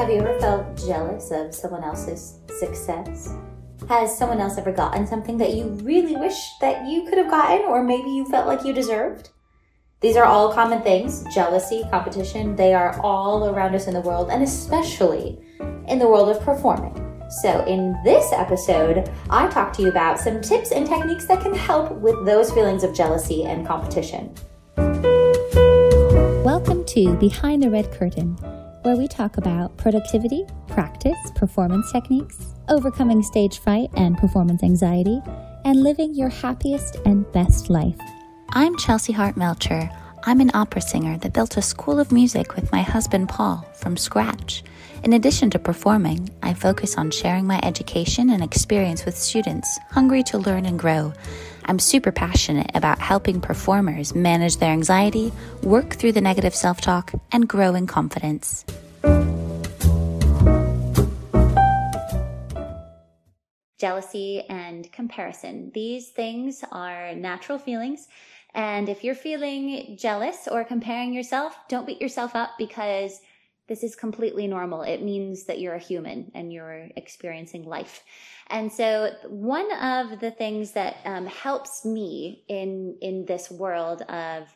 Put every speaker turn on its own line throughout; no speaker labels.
Have you ever felt jealous of someone else's success? Has someone else ever gotten something that you really wish that you could have gotten or maybe you felt like you deserved? These are all common things jealousy, competition, they are all around us in the world and especially in the world of performing. So, in this episode, I talk to you about some tips and techniques that can help with those feelings of jealousy and competition.
Welcome to Behind the Red Curtain where we talk about productivity, practice, performance techniques, overcoming stage fright and performance anxiety, and living your happiest and best life.
I'm Chelsea Hart Melcher. I'm an opera singer that built a school of music with my husband Paul from scratch. In addition to performing, I focus on sharing my education and experience with students hungry to learn and grow. I'm super passionate about helping performers manage their anxiety, work through the negative self talk, and grow in confidence.
Jealousy and comparison. These things are natural feelings. And if you're feeling jealous or comparing yourself, don't beat yourself up because this is completely normal. It means that you're a human and you're experiencing life. And so one of the things that um, helps me in, in this world of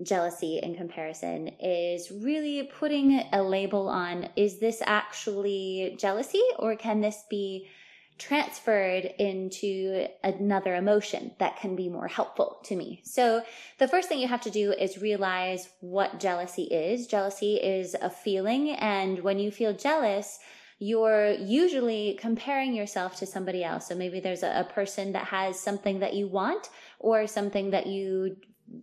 jealousy and comparison is really putting a label on, is this actually jealousy or can this be transferred into another emotion that can be more helpful to me. So the first thing you have to do is realize what jealousy is. Jealousy is a feeling. And when you feel jealous, you're usually comparing yourself to somebody else. So maybe there's a, a person that has something that you want or something that you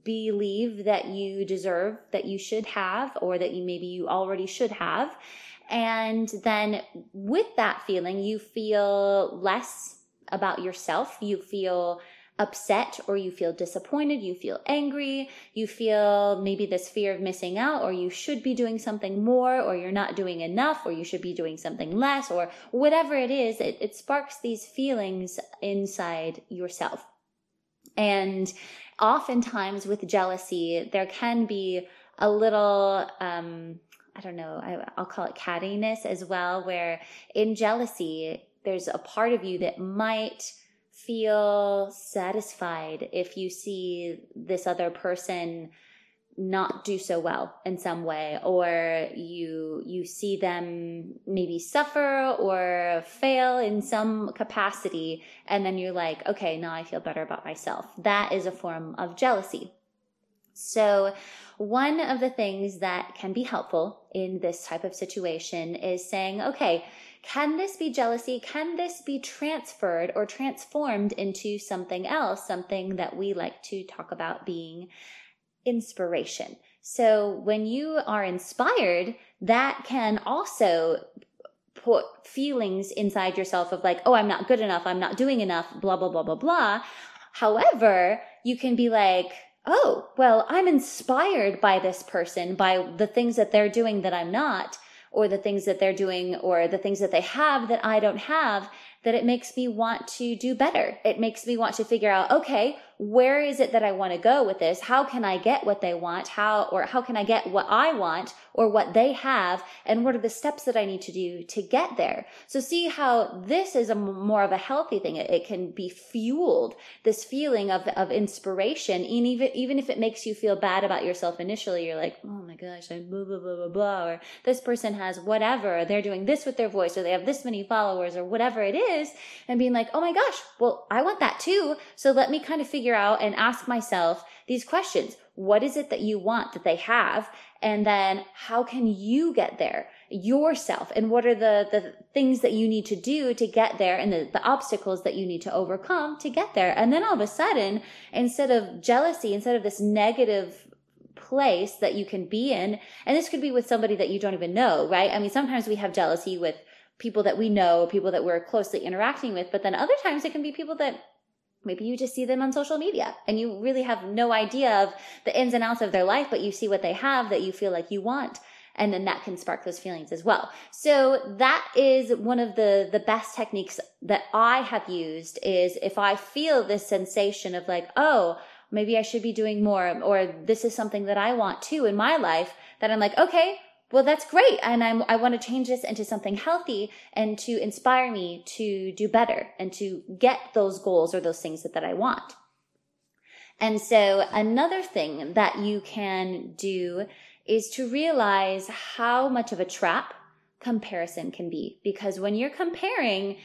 believe that you deserve, that you should have, or that you maybe you already should have. And then with that feeling, you feel less about yourself. You feel upset or you feel disappointed, you feel angry, you feel maybe this fear of missing out, or you should be doing something more, or you're not doing enough, or you should be doing something less, or whatever it is, it, it sparks these feelings inside yourself. And oftentimes with jealousy, there can be a little, um, I don't know, I, I'll call it cattiness as well, where in jealousy, there's a part of you that might feel satisfied if you see this other person not do so well in some way or you you see them maybe suffer or fail in some capacity and then you're like okay now I feel better about myself. That is a form of jealousy. So, one of the things that can be helpful in this type of situation is saying, okay, can this be jealousy? Can this be transferred or transformed into something else? Something that we like to talk about being inspiration. So, when you are inspired, that can also put feelings inside yourself of like, oh, I'm not good enough, I'm not doing enough, blah, blah, blah, blah, blah. However, you can be like, oh, well, I'm inspired by this person, by the things that they're doing that I'm not, or the things that they're doing, or the things that they have that I don't have, that it makes me want to do better. It makes me want to figure out, okay, where is it that I want to go with this? How can I get what they want? How, or how can I get what I want or what they have? And what are the steps that I need to do to get there? So see how this is a more of a healthy thing. It, it can be fueled, this feeling of, of inspiration. And even, even if it makes you feel bad about yourself initially, you're like, oh my gosh, I blah, blah, blah, blah, blah, or this person has whatever, they're doing this with their voice, or they have this many followers, or whatever it is, and being like, oh my gosh, well, I want that too. So let me kind of figure out and ask myself these questions. What is it that you want that they have? And then how can you get there yourself? And what are the, the things that you need to do to get there and the, the obstacles that you need to overcome to get there? And then all of a sudden, instead of jealousy, instead of this negative place that you can be in, and this could be with somebody that you don't even know, right? I mean, sometimes we have jealousy with people that we know, people that we're closely interacting with, but then other times it can be people that Maybe you just see them on social media and you really have no idea of the ins and outs of their life, but you see what they have that you feel like you want. And then that can spark those feelings as well. So that is one of the, the best techniques that I have used is if I feel this sensation of like, oh, maybe I should be doing more or this is something that I want too in my life that I'm like, okay, well, that's great. And I'm, I want to change this into something healthy and to inspire me to do better and to get those goals or those things that, that I want. And so another thing that you can do is to realize how much of a trap comparison can be. Because when you're comparing,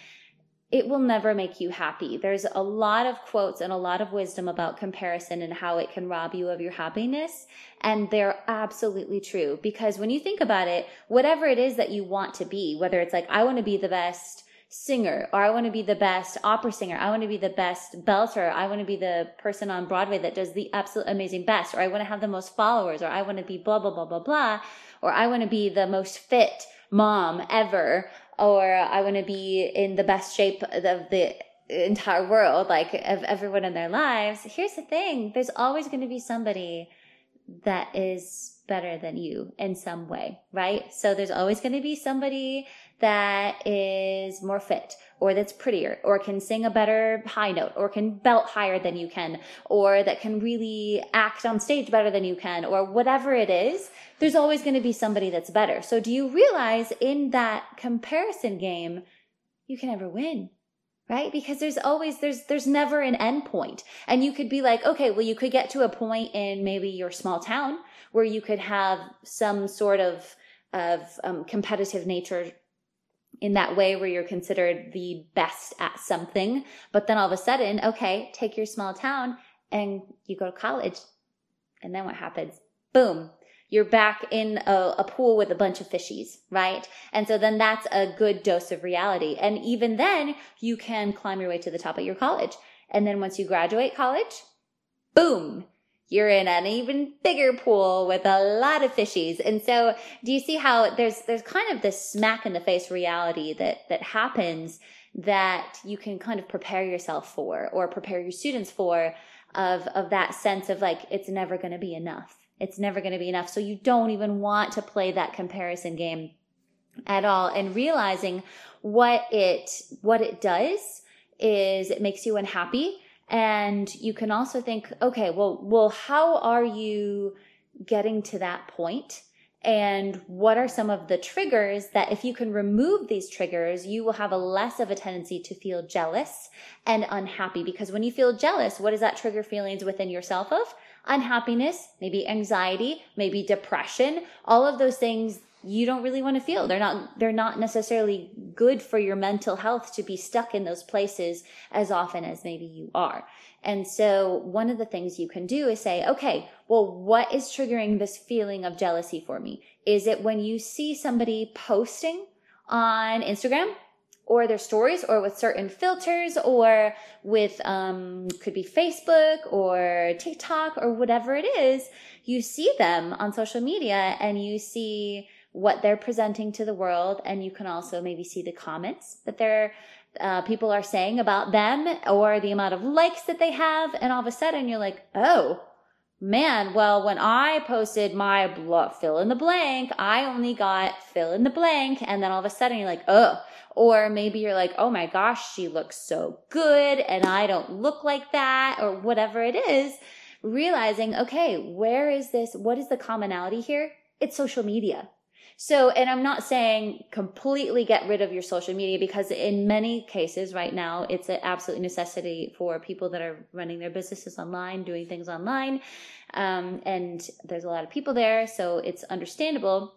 it will never make you happy. There's a lot of quotes and a lot of wisdom about comparison and how it can rob you of your happiness. And they're absolutely true because when you think about it, whatever it is that you want to be, whether it's like, I want to be the best singer or I want to be the best opera singer. I want to be the best belter. I want to be the person on Broadway that does the absolute amazing best or I want to have the most followers or I want to be blah, blah, blah, blah, blah, or I want to be the most fit mom ever or I want to be in the best shape of the entire world, like of everyone in their lives. Here's the thing. There's always going to be somebody that is better than you in some way, right? So there's always going to be somebody that is more fit or that's prettier or can sing a better high note or can belt higher than you can or that can really act on stage better than you can or whatever it is, there's always going to be somebody that's better. So do you realize in that comparison game, you can never win? right because there's always there's there's never an end point and you could be like okay well you could get to a point in maybe your small town where you could have some sort of of um, competitive nature in that way where you're considered the best at something. But then all of a sudden, okay, take your small town and you go to college. And then what happens? Boom. You're back in a, a, pool with a bunch of fishies, right? And so then that's a good dose of reality. And even then, you can climb your way to the top of your college. And then once you graduate college, boom, you're in an even bigger pool with a lot of fishies. And so do you see how there's, there's kind of this smack in the face reality that, that happens that you can kind of prepare yourself for or prepare your students for of, of that sense of like, it's never going to be enough. It's never going to be enough. So you don't even want to play that comparison game at all and realizing what it, what it does is it makes you unhappy and you can also think, okay, well, well, how are you getting to that point? And what are some of the triggers that if you can remove these triggers, you will have a less of a tendency to feel jealous and unhappy? Because when you feel jealous, what does that trigger feelings within yourself of? Unhappiness, maybe anxiety, maybe depression, all of those things you don't really want to feel. They're not, they're not necessarily good for your mental health to be stuck in those places as often as maybe you are. And so one of the things you can do is say, okay, well, what is triggering this feeling of jealousy for me? Is it when you see somebody posting on Instagram or their stories or with certain filters or with, um, could be Facebook or TikTok or whatever it is, you see them on social media and you see what they're presenting to the world. And you can also maybe see the comments that they're, uh, people are saying about them or the amount of likes that they have. And all of a sudden you're like, oh, man, well, when I posted my blah, fill in the blank, I only got fill in the blank. And then all of a sudden you're like, oh, or maybe you're like, oh my gosh, she looks so good and I don't look like that or whatever it is. Realizing, okay, where is this? What is the commonality here? It's social media. So, and I'm not saying completely get rid of your social media because in many cases right now, it's an absolute necessity for people that are running their businesses online, doing things online. Um, and there's a lot of people there. So it's understandable.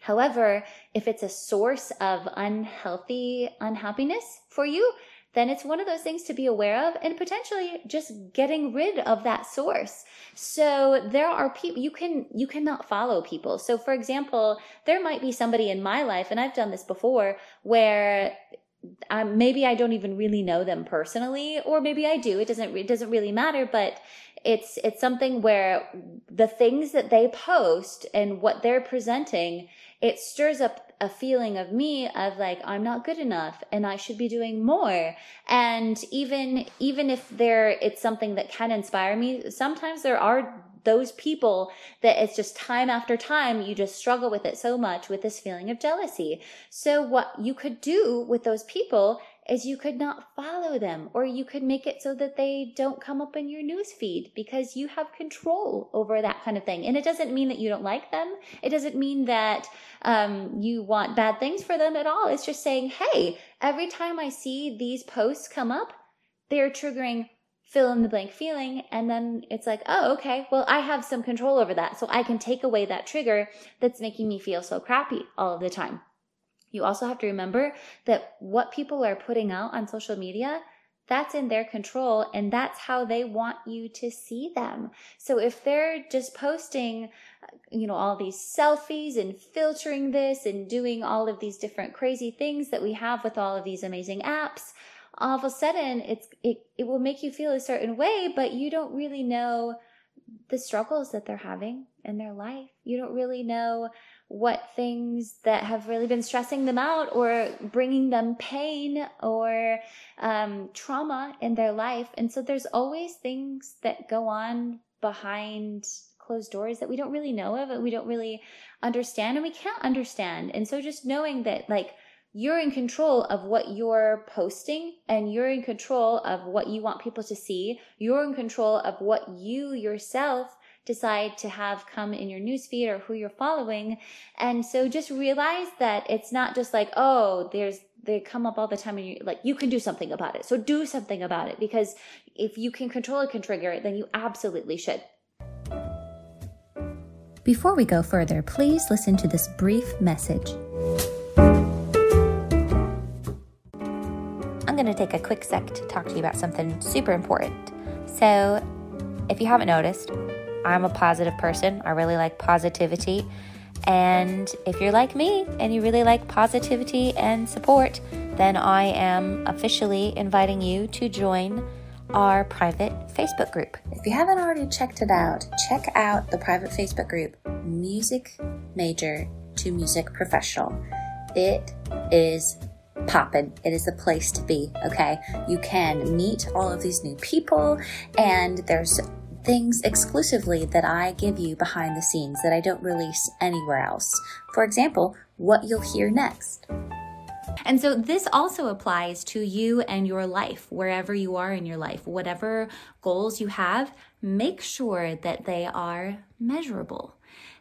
However, if it's a source of unhealthy unhappiness for you, then it's one of those things to be aware of and potentially just getting rid of that source. So there are people you can you cannot follow people. So for example, there might be somebody in my life and I've done this before where um, maybe I don't even really know them personally, or maybe I do. It doesn't it doesn't really matter, but it's it's something where the things that they post and what they're presenting, it stirs up a feeling of me of like I'm not good enough and I should be doing more. And even even if there it's something that can inspire me, sometimes there are those people that it's just time after time you just struggle with it so much with this feeling of jealousy. So what you could do with those people is you could not follow them or you could make it so that they don't come up in your news feed because you have control over that kind of thing. And it doesn't mean that you don't like them. It doesn't mean that um, you want bad things for them at all. It's just saying, hey, every time I see these posts come up, they're triggering fill in the blank feeling. And then it's like, oh, okay, well, I have some control over that. So I can take away that trigger that's making me feel so crappy all of the time. You also have to remember that what people are putting out on social media, that's in their control and that's how they want you to see them. So if they're just posting, uh, you know, all these selfies and filtering this and doing all of these different crazy things that we have with all of these amazing apps, all of a sudden it's it, it will make you feel a certain way, but you don't really know the struggles that they're having in their life. You don't really know what things that have really been stressing them out or bringing them pain or um, trauma in their life. And so there's always things that go on behind closed doors that we don't really know of and we don't really understand and we can't understand. And so just knowing that like you're in control of what you're posting and you're in control of what you want people to see. You're in control of what you yourself decide to have come in your newsfeed or who you're following. And so just realize that it's not just like, oh, there's, they come up all the time and you like, you can do something about it. So do something about it because if you can control it can trigger it, then you absolutely should.
Before we go further, please listen to this brief message.
I'm going to take a quick sec to talk to you about something super important. So, if you haven't noticed, I'm a positive person. I really like positivity. And if you're like me and you really like positivity and support, then I am officially inviting you to join our private Facebook group. If you haven't already checked it out, check out the private Facebook group, Music Major to Music Professional. It is poppin'. It is the place to be, okay? You can meet all of these new people, and there's things exclusively that I give you behind the scenes that I don't release anywhere else. For example, what you'll hear next.
And so this also applies to you and your life, wherever you are in your life. Whatever goals you have, make sure that they are measurable.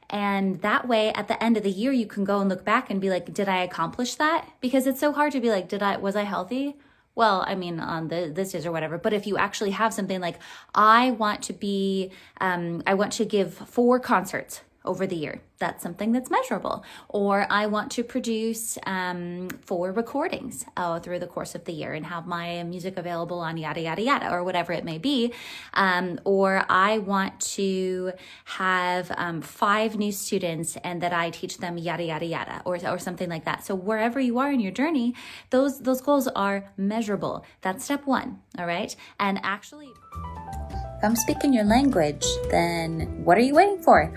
And that way at the end of the year you can go and look back and be like, did I accomplish that? Because it's so hard to be like, did I was I healthy? Well, I mean, on the this is or whatever. But if you actually have something like, I want to be, um, I want to give four concerts over the year. That's something that's measurable. Or I want to produce um, four recordings uh, through the course of the year and have my music available on yada, yada, yada, or whatever it may be. Um, or I want to have um, five new students and that I teach them yada, yada, yada, or, or something like that. So wherever you are in your journey, those, those goals are measurable. That's step one. All right. And actually,
if I'm speaking your language, then what are you waiting for?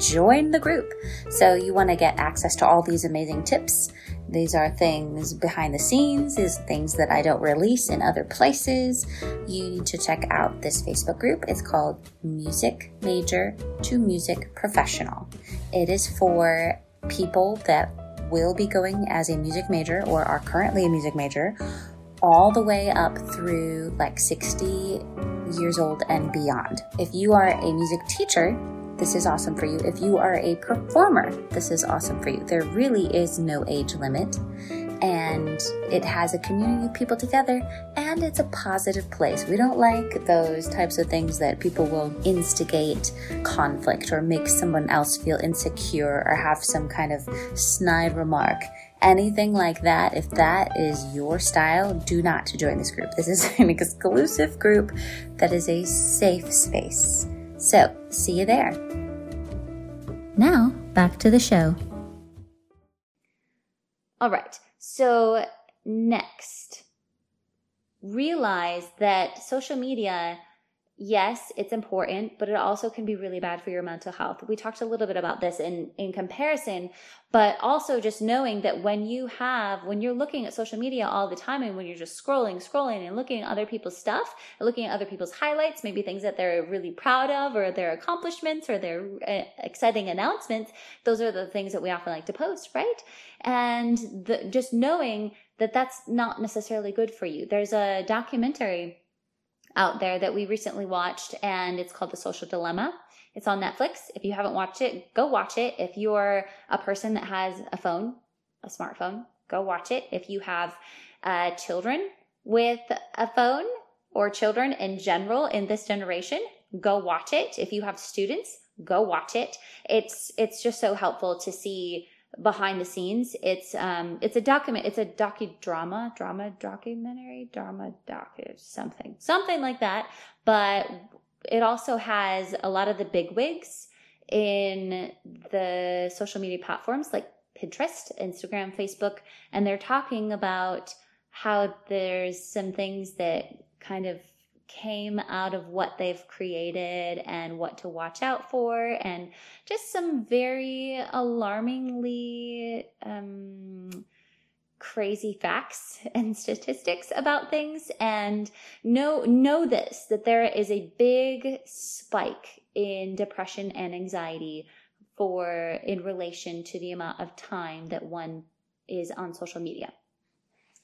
Join the group. So you want to get access to all these amazing tips. These are things behind the scenes, these things that I don't release in other places. You need to check out this Facebook group. It's called Music Major to Music Professional. It is for people that will be going as a music major or are currently a music major all the way up through like 60 years old and beyond. If you are a music teacher, this is awesome for you. If you are a performer, this is awesome for you. There really is no age limit and it has a community of people together and it's a positive place. We don't like those types of things that people will instigate conflict or make someone else feel insecure or have some kind of snide remark. Anything like that, if that is your style, do not join this group. This is an exclusive group that is a safe space. So, see you there.
Now, back to the show.
All right. So, next, realize that social media, yes, it's important, but it also can be really bad for your mental health. We talked a little bit about this in, in comparison, but also just knowing that when you have, when you're looking at social media all the time and when you're just scrolling, scrolling and looking at other people's stuff, looking at other people's highlights, maybe things that they're really proud of or their accomplishments or their uh, exciting announcements, those are the things that we often like to post, right? And the, just knowing that that's not necessarily good for you. There's a documentary out there that we recently watched, and it's called The Social Dilemma. It's on Netflix. If you haven't watched it, go watch it. If you're a person that has a phone, a smartphone, go watch it. If you have uh, children with a phone or children in general in this generation, go watch it. If you have students, go watch it. It's it's just so helpful to see behind the scenes. It's um it's a document it's a docudrama, drama documentary, drama docu something. Something like that. But it also has a lot of the big wigs in the social media platforms like Pinterest, Instagram, Facebook, and they're talking about how there's some things that kind of came out of what they've created and what to watch out for, and just some very alarmingly um, crazy facts and statistics about things. And know know this that there is a big spike in depression and anxiety for in relation to the amount of time that one is on social media.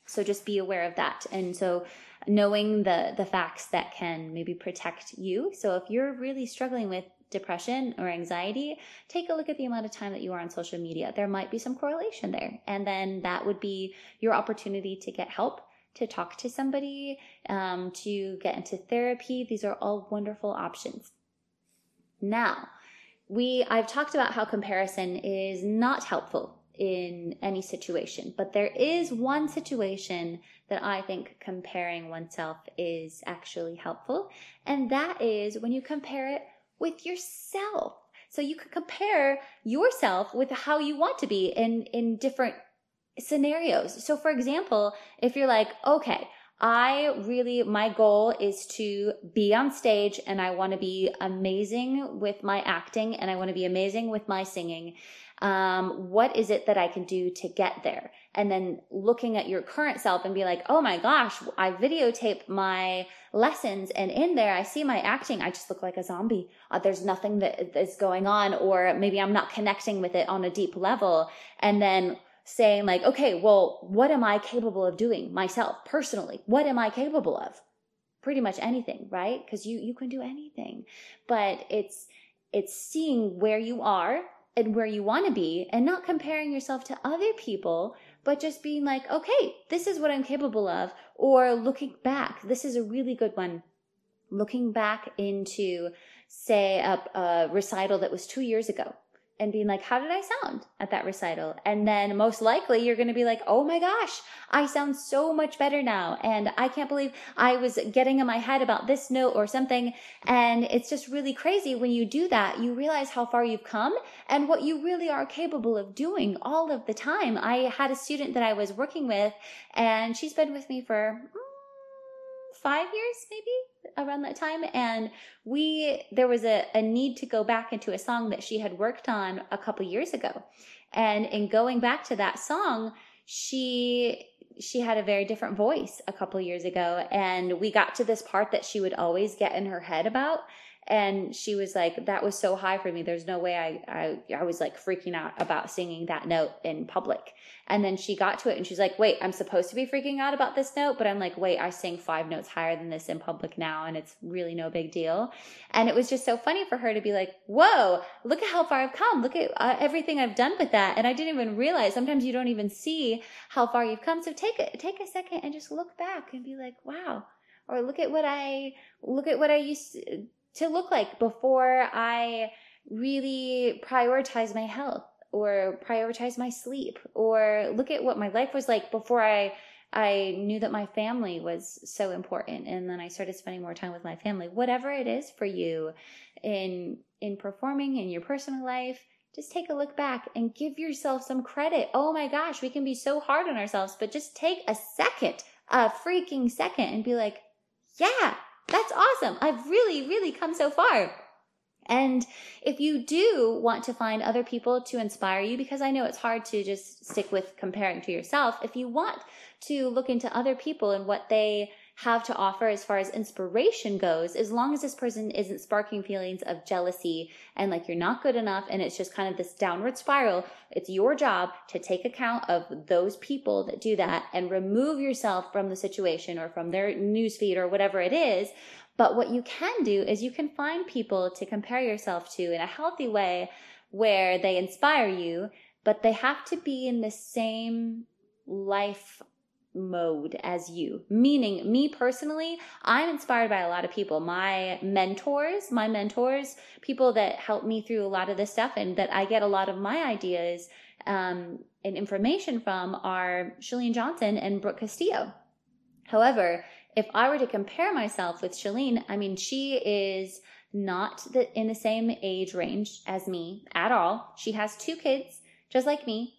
So just be aware of that. And so knowing the the facts that can maybe protect you. So if you're really struggling with depression or anxiety, take a look at the amount of time that you are on social media. There might be some correlation there. And then that would be your opportunity to get help, to talk to somebody, um, to get into therapy. These are all wonderful options. Now, we I've talked about how comparison is not helpful in any situation. But there is one situation that I think comparing oneself is actually helpful, and that is when you compare it with yourself. So you could compare yourself with how you want to be in, in different scenarios. So for example, if you're like, okay, I really, my goal is to be on stage and I want to be amazing with my acting and I want to be amazing with my singing um, what is it that I can do to get there? And then looking at your current self and be like, oh my gosh, I videotape my lessons and in there I see my acting. I just look like a zombie. Uh, there's nothing that is going on, or maybe I'm not connecting with it on a deep level. And then saying like, okay, well, what am I capable of doing myself personally? What am I capable of? Pretty much anything, right? Because you, you can do anything, but it's, it's seeing where you are and where you want to be and not comparing yourself to other people, but just being like, okay, this is what I'm capable of. Or looking back, this is a really good one. Looking back into, say, a, a recital that was two years ago and being like, how did I sound at that recital? And then most likely you're going to be like, oh my gosh, I sound so much better now. And I can't believe I was getting in my head about this note or something. And it's just really crazy when you do that, you realize how far you've come and what you really are capable of doing all of the time. I had a student that I was working with and she's been with me for mm, five years, maybe around that time. And we there was a, a need to go back into a song that she had worked on a couple years ago. And in going back to that song she she had a very different voice a couple years ago. And we got to this part that she would always get in her head about and she was like that was so high for me. There's no way I, I i was like freaking out about singing that note in public. And then she got to it and she's like wait i'm supposed to be freaking out about this note but i'm like wait i sing five notes higher than this in public now and it's really no big deal. And it was just so funny for her to be like whoa look at how far i've come. Look at uh, everything i've done with that. And i didn't even realize sometimes you don't even see how far you've come. So take a take a second and just look back and be like wow. Or look at what I look at what I used to, to look like before I really prioritize my health or prioritize my sleep or look at what my life was like before I I knew that my family was so important and then I started spending more time with my family. Whatever it is for you in in performing in your personal life, just take a look back and give yourself some credit. Oh my gosh, we can be so hard on ourselves, but just take a second, a freaking second and be like, yeah, That's awesome. I've really, really come so far. And if you do want to find other people to inspire you, because I know it's hard to just stick with comparing to yourself, if you want to look into other people and what they have to offer as far as inspiration goes, as long as this person isn't sparking feelings of jealousy and like you're not good enough and it's just kind of this downward spiral, it's your job to take account of those people that do that and remove yourself from the situation or from their newsfeed or whatever it is. But what you can do is you can find people to compare yourself to in a healthy way where they inspire you, but they have to be in the same life mode as you. Meaning, me personally, I'm inspired by a lot of people. My mentors, my mentors, people that help me through a lot of this stuff and that I get a lot of my ideas um, and information from are Chalene Johnson and Brooke Castillo. However, if I were to compare myself with Chalene, I mean, she is not the, in the same age range as me at all. She has two kids, just like me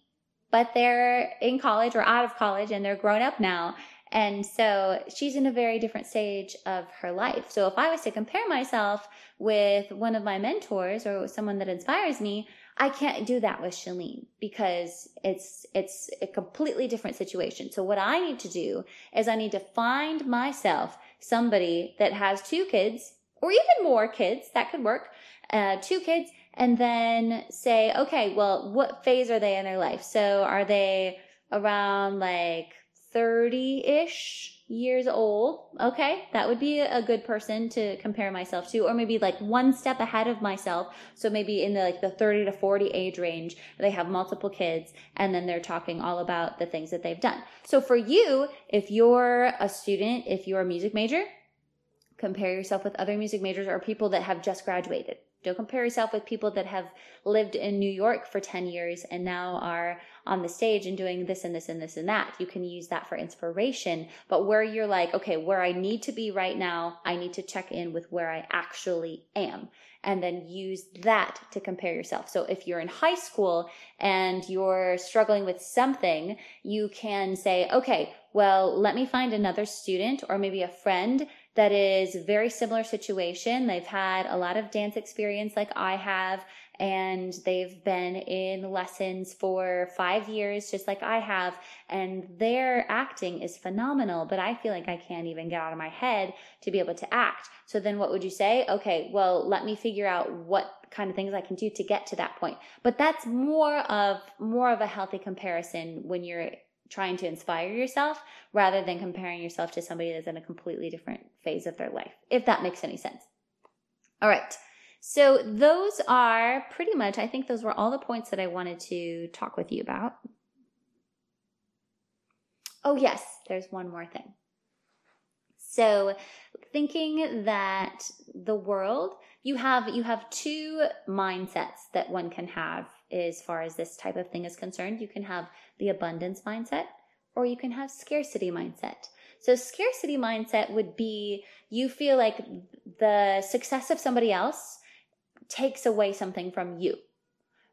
but they're in college or out of college and they're grown up now. And so she's in a very different stage of her life. So if I was to compare myself with one of my mentors or someone that inspires me, I can't do that with Chalene because it's it's a completely different situation. So what I need to do is I need to find myself somebody that has two kids or even more kids that could work, uh, two kids and then say, okay, well, what phase are they in their life? So are they around like 30 ish years old? Okay, that would be a good person to compare myself to, or maybe like one step ahead of myself. So maybe in the like the 30 to 40 age range, they have multiple kids and then they're talking all about the things that they've done. So for you, if you're a student, if you're a music major, compare yourself with other music majors or people that have just graduated don't compare yourself with people that have lived in New York for 10 years and now are on the stage and doing this and this and this and that. You can use that for inspiration. But where you're like, okay, where I need to be right now, I need to check in with where I actually am and then use that to compare yourself. So if you're in high school and you're struggling with something, you can say, okay, well, let me find another student or maybe a friend that is very similar situation. They've had a lot of dance experience like I have and they've been in lessons for five years, just like I have, and their acting is phenomenal, but I feel like I can't even get out of my head to be able to act. So then what would you say? Okay, well, let me figure out what kind of things I can do to get to that point. But that's more of, more of a healthy comparison when you're trying to inspire yourself rather than comparing yourself to somebody that's in a completely different phase of their life, if that makes any sense. All right. So those are pretty much, I think those were all the points that I wanted to talk with you about. Oh, yes, there's one more thing. So thinking that the world, you have, you have two mindsets that one can have as far as this type of thing is concerned. You can have the abundance mindset or you can have scarcity mindset. So scarcity mindset would be you feel like the success of somebody else takes away something from you.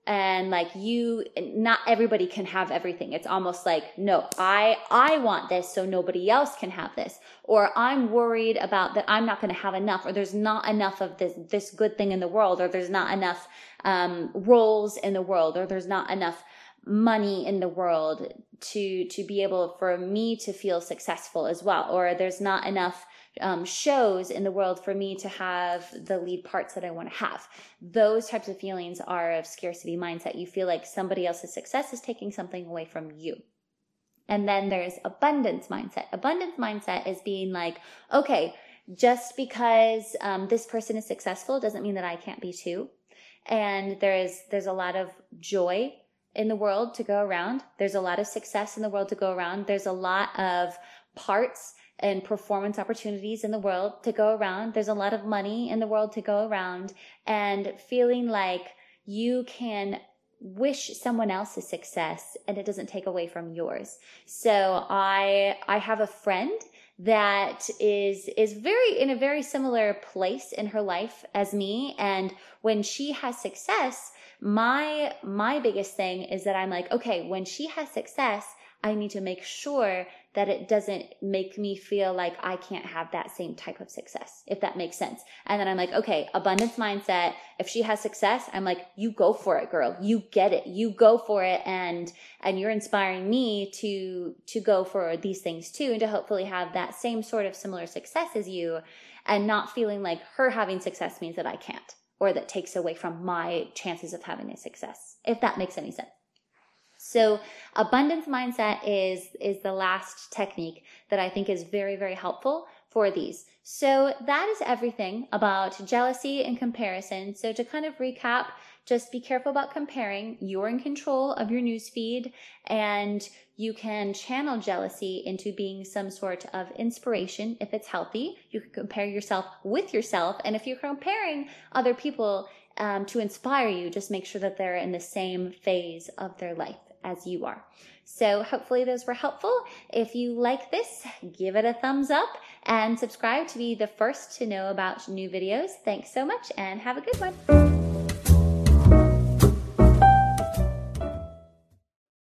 And like you, not everybody can have everything. It's almost like, no, I, I want this so nobody else can have this. Or I'm worried about that I'm not going to have enough or there's not enough of this, this good thing in the world or there's not enough, um, roles in the world or there's not enough money in the world to to be able for me to feel successful as well or there's not enough um, shows in the world for me to have the lead parts that I want to have. Those types of feelings are of scarcity mindset. You feel like somebody else's success is taking something away from you. And then there's abundance mindset. Abundance mindset is being like, okay, just because um, this person is successful doesn't mean that I can't be too. And there's there's a lot of joy in the world to go around. There's a lot of success in the world to go around. There's a lot of parts and performance opportunities in the world to go around. There's a lot of money in the world to go around and feeling like you can wish someone else's success and it doesn't take away from yours. So I, I have a friend that is is very in a very similar place in her life as me and when she has success my my biggest thing is that I'm like, okay, when she has success, I need to make sure that it doesn't make me feel like I can't have that same type of success, if that makes sense. And then I'm like, okay, abundance mindset. If she has success, I'm like, you go for it, girl. You get it. You go for it. And, and you're inspiring me to, to go for these things too, and to hopefully have that same sort of similar success as you and not feeling like her having success means that I can't or that takes away from my chances of having a success, if that makes any sense. So abundance mindset is, is the last technique that I think is very, very helpful for these. So that is everything about jealousy and comparison. So to kind of recap, just be careful about comparing. You're in control of your news feed and you can channel jealousy into being some sort of inspiration if it's healthy. You can compare yourself with yourself. And if you're comparing other people um, to inspire you, just make sure that they're in the same phase of their life as you are. So hopefully those were helpful. If you like this, give it a thumbs up and subscribe to be the first to know about new videos. Thanks so much and have a good one.